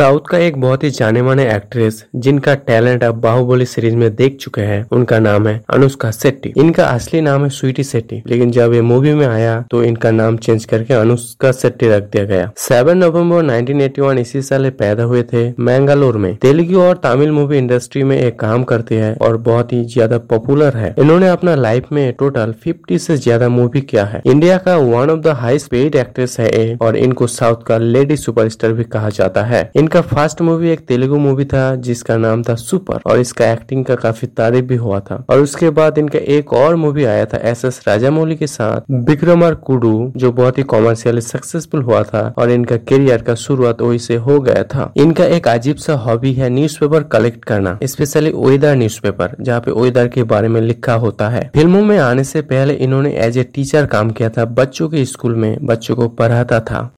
South का एक बहुत ही जाने माने एक्ट्रेस जिनका टैलेंट आप बाहुबली सीरीज़ में देख चुके हैं, उनका नाम है अनुष्का शेट्टी। इनका असली नाम है स्वीटी शेट्टी, लेकिन जब ये मूवी में आया तो इनका नाम चेंज करके अनुष्का शेट्टी रख दिया गया। सेवन नवंबर नाइनटीन इसी साल पैदा हुए थे मैंगलोर में। तेलुगु और तमिल मूवी इंडस्ट्री में एक काम करते हैं और बहुत ही ज़्यादा पॉपुलर है। इन्होंने अपना लाइफ में टोटल फिफ्टी से ज़्यादा मूवी किया है। इंडिया का one of the highest paid actress है और इनको साउथ का लेडी सुपरस्टार भी कहा जाता है। इनका फ़र्स्ट मूवी एक तेलुगु मूवी था, जिसका नाम था सुपर और इसका एक्टिंग का काफ़ी तारीफ़ भी हुआ था। और उसके बाद इनका एक और मूवी आया था एस एस राजामौली के साथ विक्रमर कुडू, जो बहुत ही कॉमर्शियली सक्सेसफुल हुआ था, और इनका करियर का शुरुआत वही से हो गया था। इनका एक अजीब सा हॉबी है न्यूज़पेपर कलेक्ट करना स्पेशली वेदर न्यूज़पेपर जहाँ पे वेदर के बारे में लिखा होता है। फ़िल्मों में आने से पहले इन्होंने एज ए टीचर काम किया था, बच्चों के स्कूल में बच्चों को पढ़ाता था।